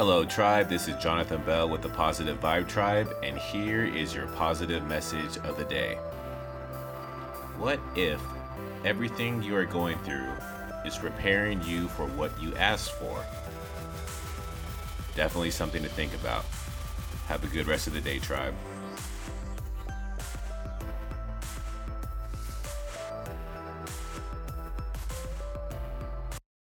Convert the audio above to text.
Hello, tribe. This is Jonathan Bell with the Positive Vibe Tribe, and here is your positive message of the day. What if everything you are going through is preparing you for what you asked for? Definitely something to think about. Have a good rest of the day, tribe.